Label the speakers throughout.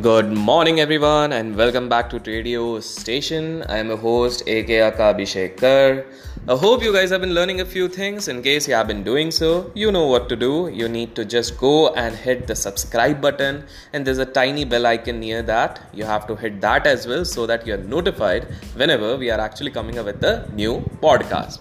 Speaker 1: Good morning, everyone, and welcome back to Radio Station. I am a host, AK Abhishek I hope you guys have been learning a few things. In case you have been doing so, you know what to do. You need to just go and hit the subscribe button, and there's a tiny bell icon near that. You have to hit that as well so that you're notified whenever we are actually coming up with a new podcast.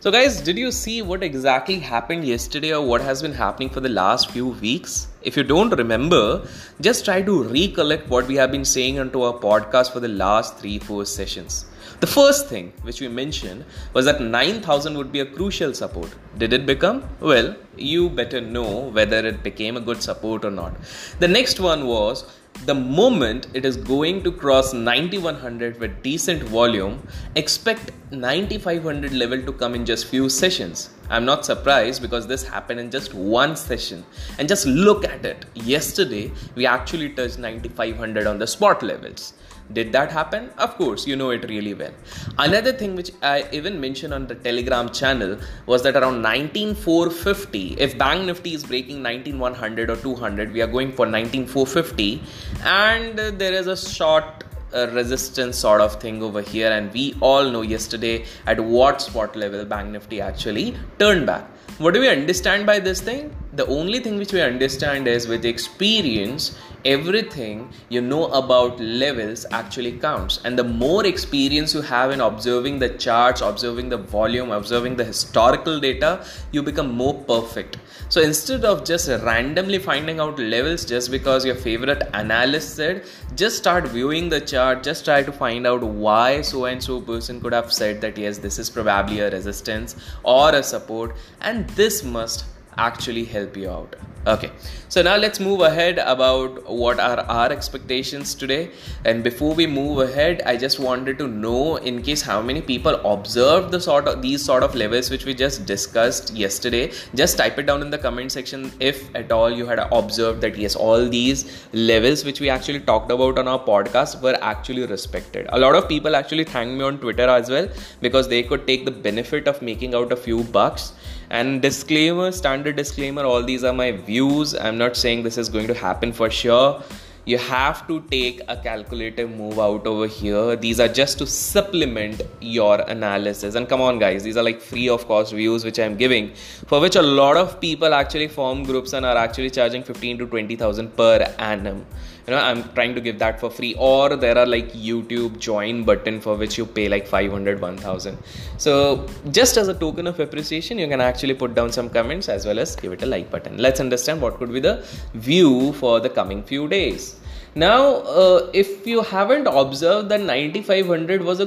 Speaker 1: So, guys, did you see what exactly happened yesterday or what has been happening for the last few weeks? If you don't remember, just try to recollect what we have been saying onto our podcast for the last three, four sessions. The first thing which we mentioned was that 9000 would be a crucial support. Did it become? Well, you better know whether it became a good support or not. The next one was the moment it is going to cross 9100 with decent volume expect 9500 level to come in just few sessions. I'm not surprised because this happened in just one session. And just look at it. Yesterday we actually touched 9500 on the spot levels did that happen? Of course, you know it really well. Another thing which I even mentioned on the Telegram channel was that around 19450, if Bank Nifty is breaking 19100 or 200, we are going for 19450, and there is a short uh, resistance sort of thing over here and we all know yesterday at what spot level bank nifty actually turned back what do we understand by this thing the only thing which we understand is with experience everything you know about levels actually counts. And the more experience you have in observing the charts observing the volume observing the historical data you become more perfect. So instead of just randomly finding out levels just because your favorite analyst said just start viewing the chart just try to find out why so and so person could have said that yes this is probably a resistance or a support and this must actually help you out. Okay. So now let's move ahead about what are our expectations today. And before we move ahead i just wanted to know in case how many people observed the sort of these sort of levels which we just discussed yesterday. Just type it down in the comment section if at all you had observed that yes all these levels which we actually talked about on our podcast were actually respected. A lot of people actually thanked me on twitter as well because they could take the benefit of making out a few bucks and disclaimer standard disclaimer all these are my views. I'm not saying this is going to happen for sure. You have to take a calculative move out over here. These are just to supplement your analysis. And come on guys these are like free of cost views which i'm giving for which a lot of people actually form groups and are actually charging 15 to 20000 per annum you know i'm trying to give that for free. Or there are like youtube join button for which you pay like 500 1000 so just as a token of appreciation you can actually put down some comments as well as give it a like button. Let's understand what could be the view for the coming few days. Now uh, if you haven't observed that 9500 was a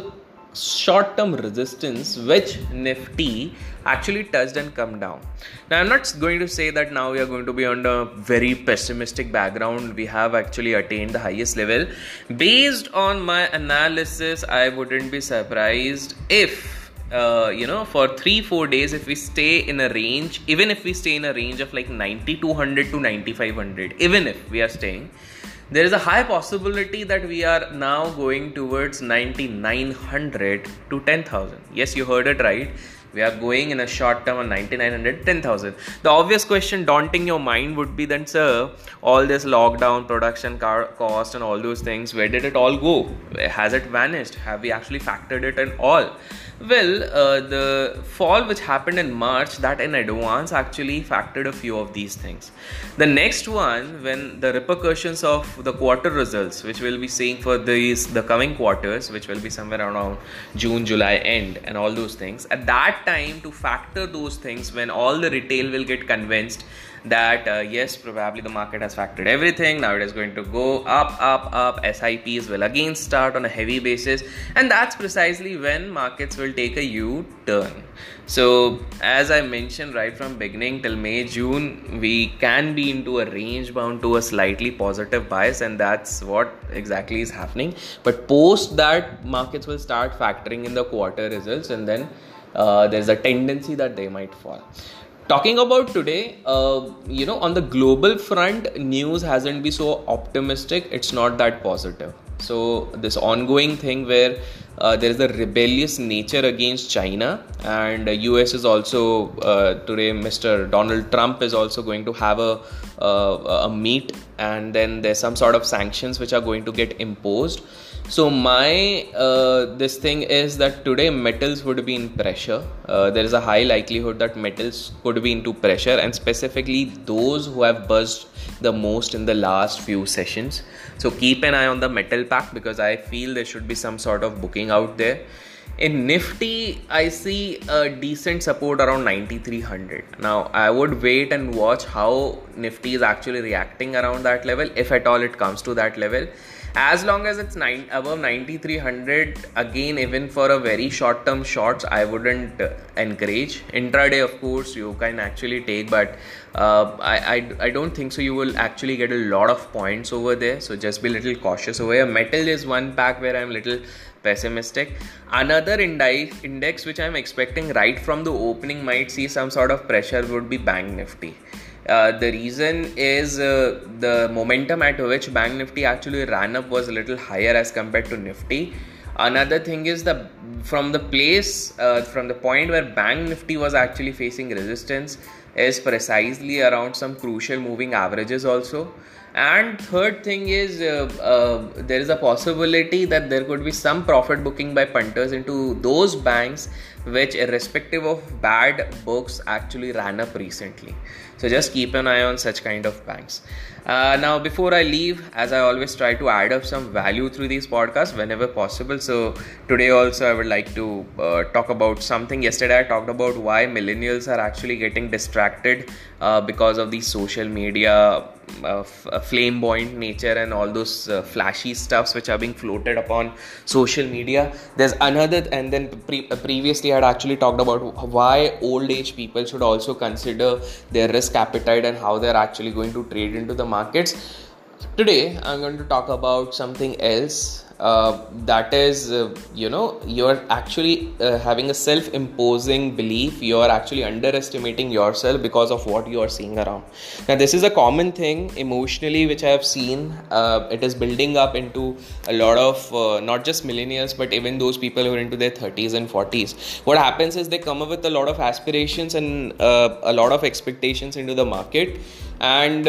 Speaker 1: short term resistance which nifty actually touched and come down. Now i'm not going to say that now we are going to be on a very pessimistic background. We have actually attained the highest level. Based on my analysis i wouldn't be surprised if uh, you know for three four days if we stay in a range even if we stay in a range of like 9200 to 9500 even if we are staying there is a high possibility that we are now going towards 9900 to 10000 yes you heard it right. We are going in a short term on 9900 10000 the obvious question daunting your mind would be then sir all this lockdown production car cost and all those things where did it all go? Has it vanished? Have we actually factored it in all well, uh, the fall which happened in March, that in advance actually factored a few of these things. The next one, when the repercussions of the quarter results, which we'll be seeing for these the coming quarters, which will be somewhere around June, July end, and all those things. At that time, to factor those things, when all the retail will get convinced that uh, yes probably the market has factored everything. Now it is going to go up up up. Sips will again start on a heavy basis. And that's precisely when markets will take a u turn so as i mentioned right from beginning till may june we can be into a range bound to a slightly positive bias and that's what exactly is happening. But post that markets will start factoring in the quarter results and then uh, there's a tendency that they might fall talking about today uh, you know on the global front news hasn't been so optimistic. It's not that positive. So this ongoing thing where uh, there is a rebellious nature against china and us is also uh, today mr donald trump is also going to have a uh, a meet and then there's some sort of sanctions which are going to get imposed so my uh, this thing is that today metals would be in pressure uh, there is a high likelihood that metals could be into pressure and specifically those who have buzzed the most in the last few sessions so keep an eye on the metal pack because i feel there should be some sort of booking out there in Nifty, I see a decent support around 9300. Now, I would wait and watch how Nifty is actually reacting around that level, if at all it comes to that level. As long as it's nine, above 9300, again, even for a very short term shorts, I wouldn't encourage. Intraday, of course, you can actually take, but uh, I, I, I don't think so. You will actually get a lot of points over there, so just be a little cautious over here. Metal is one pack where I'm a little pessimistic. Another index which I'm expecting right from the opening might see some sort of pressure would be Bank Nifty. Uh, the reason is uh, the momentum at which Bank Nifty actually ran up was a little higher as compared to Nifty. Another thing is the from the place uh, from the point where Bank Nifty was actually facing resistance is precisely around some crucial moving averages also and third thing is uh, uh, there is a possibility that there could be some profit booking by punters into those banks which irrespective of bad books actually ran up recently so just keep an eye on such kind of banks. Uh, now before i leave as i always try to add up some value through these podcasts whenever possible. So today also i would like to uh, talk about something. Yesterday i talked about why millennials are actually getting distracted uh, because of the social media uh, flamboyant nature and all those uh, flashy stuffs which are being floated upon social media. There's another and then pre- uh, previously i had actually talked about why old age people should also consider their risk appetite and how they're actually going to trade into the markets today i'm going to talk about something else uh, that is uh, you know you're actually uh, having a self-imposing belief. You're actually underestimating yourself because of what you are seeing around. Now this is a common thing emotionally which i have seen. Uh, it is building up into a lot of uh, not just millennials but even those people who are into their 30s and 40s what happens is they come up with a lot of aspirations and a lot of expectations into the market and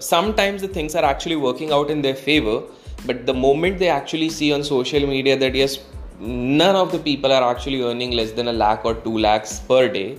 Speaker 1: sometimes the things are actually working out in their favor but the moment they actually see on social media that yes none of the people are actually earning less than a lakh or two lakhs per day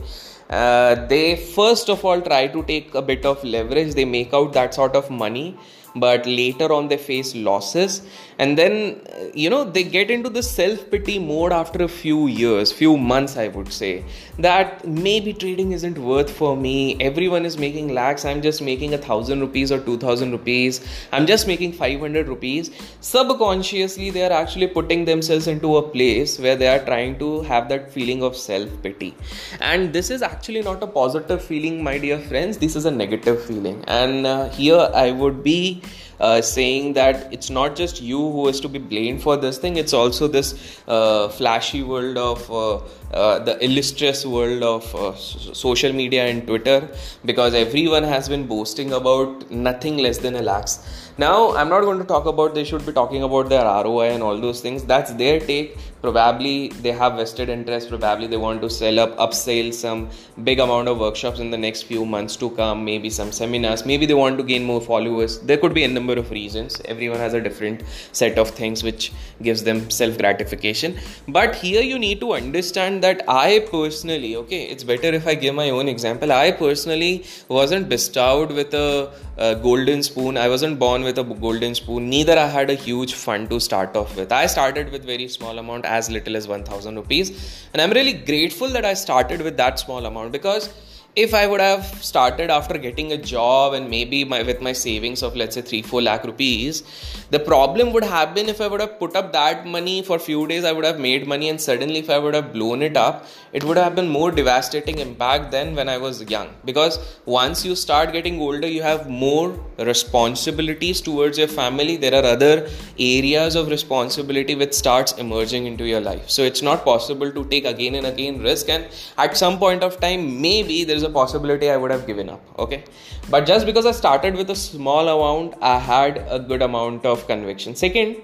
Speaker 1: uh, they first of all try to take a bit of leverage. They make out that sort of money but later on they face losses. And then you know they get into the self pity mode after a few years few months i would say that maybe trading isn't worth for me. Everyone is making lakhs. I'm just making a thousand rupees or two thousand rupees. I'm just making 500 rupees. Subconsciously they are actually putting themselves into a place where they are trying to have that feeling of self pity and this is actually not a positive feeling my dear friends. This is a negative feeling. And uh, here i would be uh, saying that it's not just you who is to be blamed for this thing it's also this uh, flashy world of uh, uh the illustrious world of social media and twitter because everyone has been boasting about nothing less than a lakhs now i'm not going to talk about they should be talking about their roi and all those things. That's their take. Probably they have vested interest. Probably they want to sell up upsell some big amount of workshops in the next few months to come. Maybe some seminars. Maybe they want to gain more followers. There could be a number of reasons. Everyone has a different set of things which gives them self gratification but here you need to understand that i personally okay it's better if i give my own example. I personally wasn't bestowed with a, a golden spoon. I wasn't born with a golden spoon. Neither i had a huge fund to start off with. I started with very small amount as little as 1000 rupees. And i'm really grateful that i started with that small amount because if I would have started after getting a job and maybe my, with my savings of let's say 3 4 lakh rupees, the problem would have been if I would have put up that money for few days, I would have made money, and suddenly if I would have blown it up, it would have been more devastating impact than when I was young. Because once you start getting older, you have more responsibilities towards your family. There are other areas of responsibility which starts emerging into your life. So it's not possible to take again and again risk, and at some point of time, maybe there's a possibility I would have given up. Okay, but just because I started with a small amount, I had a good amount of conviction. Second,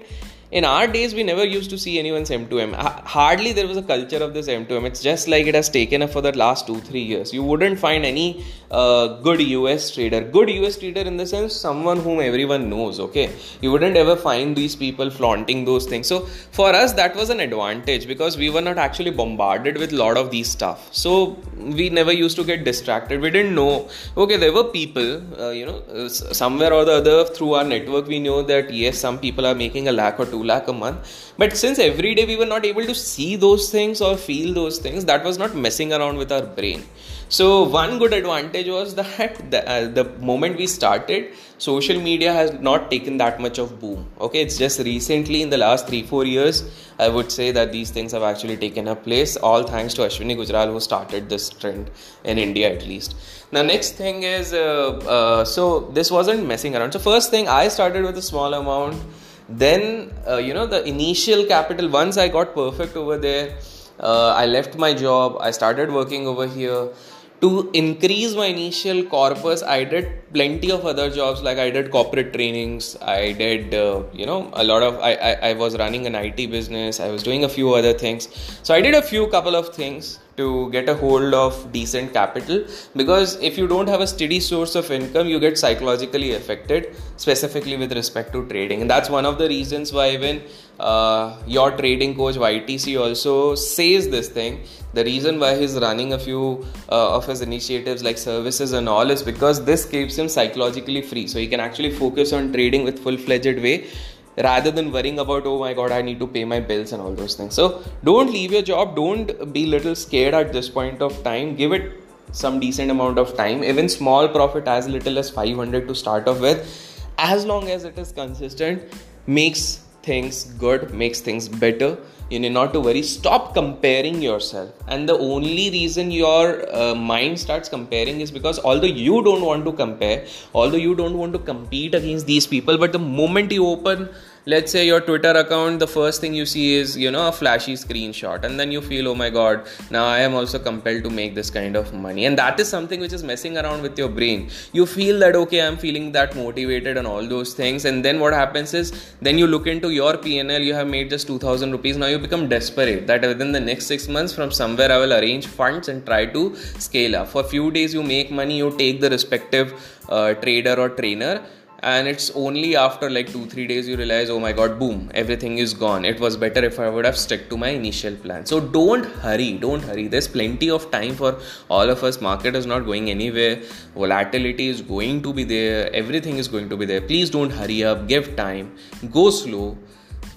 Speaker 1: in our days we never used to see anyone's m2m hardly there was a culture of this m2m it's just like it has taken up for the last 2 3 years. You wouldn't find any uh, good us trader. Good us trader in the sense someone whom everyone knows okay? You wouldn't ever find these people flaunting those things. So for us that was an advantage because we were not actually bombarded with a lot of these stuff. So we never used to get distracted. We didn't know. Okay there were people uh, you know somewhere or the other through our network we know that yes some people are making a lakh or two lakh a month. But since every day we were not able to see those things or feel those things that was not messing around with our brain. So one good advantage was that the, uh, the moment we started social media has not taken that much of boom. Okay it's just recently in the last 3 4 years i would say that these things have actually taken a place all thanks to Ashwani Gujral who started this trend in india at least. Now next thing is uh, uh, so this wasn't messing around. So first thing i started with a small amount then uh, you know the initial capital once i got perfect over there uh, i left my job i started working over here. To increase my initial corpus i did plenty of other jobs like i did corporate trainings i did uh, you know a lot of I, I i was running an it business i was doing a few other things. So i did a few couple of things to get a hold of decent capital. Because if you don't have a steady source of income you get psychologically affected specifically with respect to trading. And that's one of the reasons why even uh, your trading coach YTC also says this thing. The reason why he's running a few uh, of his initiatives like services and all is because this keeps him psychologically free. So he can actually focus on trading with full-fledged way rather than worrying about oh my god i need to pay my bills and all those things. So don't leave your job. Don't be little scared at this point of time. Give it some decent amount of time. Even small profit as little as 500 to start off with as long as it is consistent makes things good makes things better. You need not to worry. Stop comparing yourself. And the only reason your uh, mind starts comparing is because although you don't want to compare although you don't want to compete against these people but the moment you open let's say your twitter account the first thing you see is you know a flashy screenshot and then you feel oh my god now i am also compelled to make this kind of money. And that is something which is messing around with your brain. You feel that okay i'm feeling that motivated and all those things and then what happens is then you look into your pnl you have made just 2000 rupees now you become desperate that within the next 6 months from somewhere i will arrange funds and try to scale up. For a few days you make money you take the respective uh, trader or trainer and it's only after like two three days you realize oh my god boom everything is gone. It was better if i would have stuck to my initial plan. So don't hurry don't hurry. There's plenty of time for all of us. Market is not going anywhere. Volatility is going to be there. Everything is going to be there. Please don't hurry up. Give time. Go slow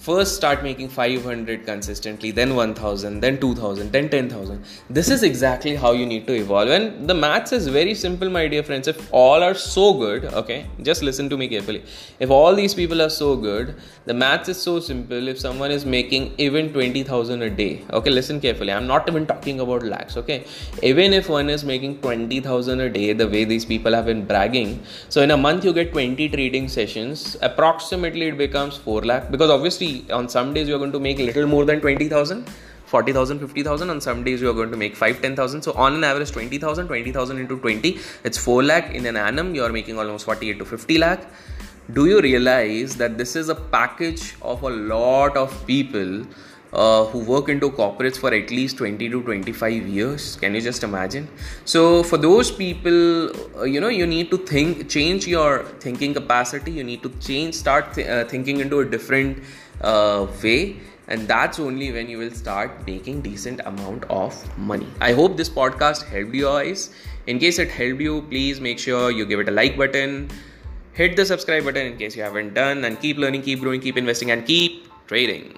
Speaker 1: first start making 500 consistently then 1000 then 2000 then 10000 this is exactly how you need to evolve. And the maths is very simple my dear friends. If all are so good okay just listen to me carefully. If all these people are so good the maths is so simple. If someone is making even 20000 a day okay listen carefully. I'm not even talking about lakhs okay. Even if one is making 20000 a day the way these people have been bragging so in a month you get 20 trading sessions. Approximately it becomes 4 lakh because obviously on some days you're going to make little more than 20000 40,000, 50,000. On some days, you are going to make 5, 10,000. So, on an average, 20,000, 20,000 into 20, it's 4 lakh. In an annum, you are making almost 48 to 50 lakh. Do you realize that this is a package of a lot of people uh, who work into corporates for at least 20 to 25 years can you just imagine so for those people uh, you know you need to think change your thinking capacity you need to change start th- uh, thinking into a different uh, way and that's only when you will start making decent amount of money. I hope this podcast helped you guys. In case it helped you please make sure you give it a like button hit the subscribe button in case you haven't done and keep learning keep growing keep investing and keep trading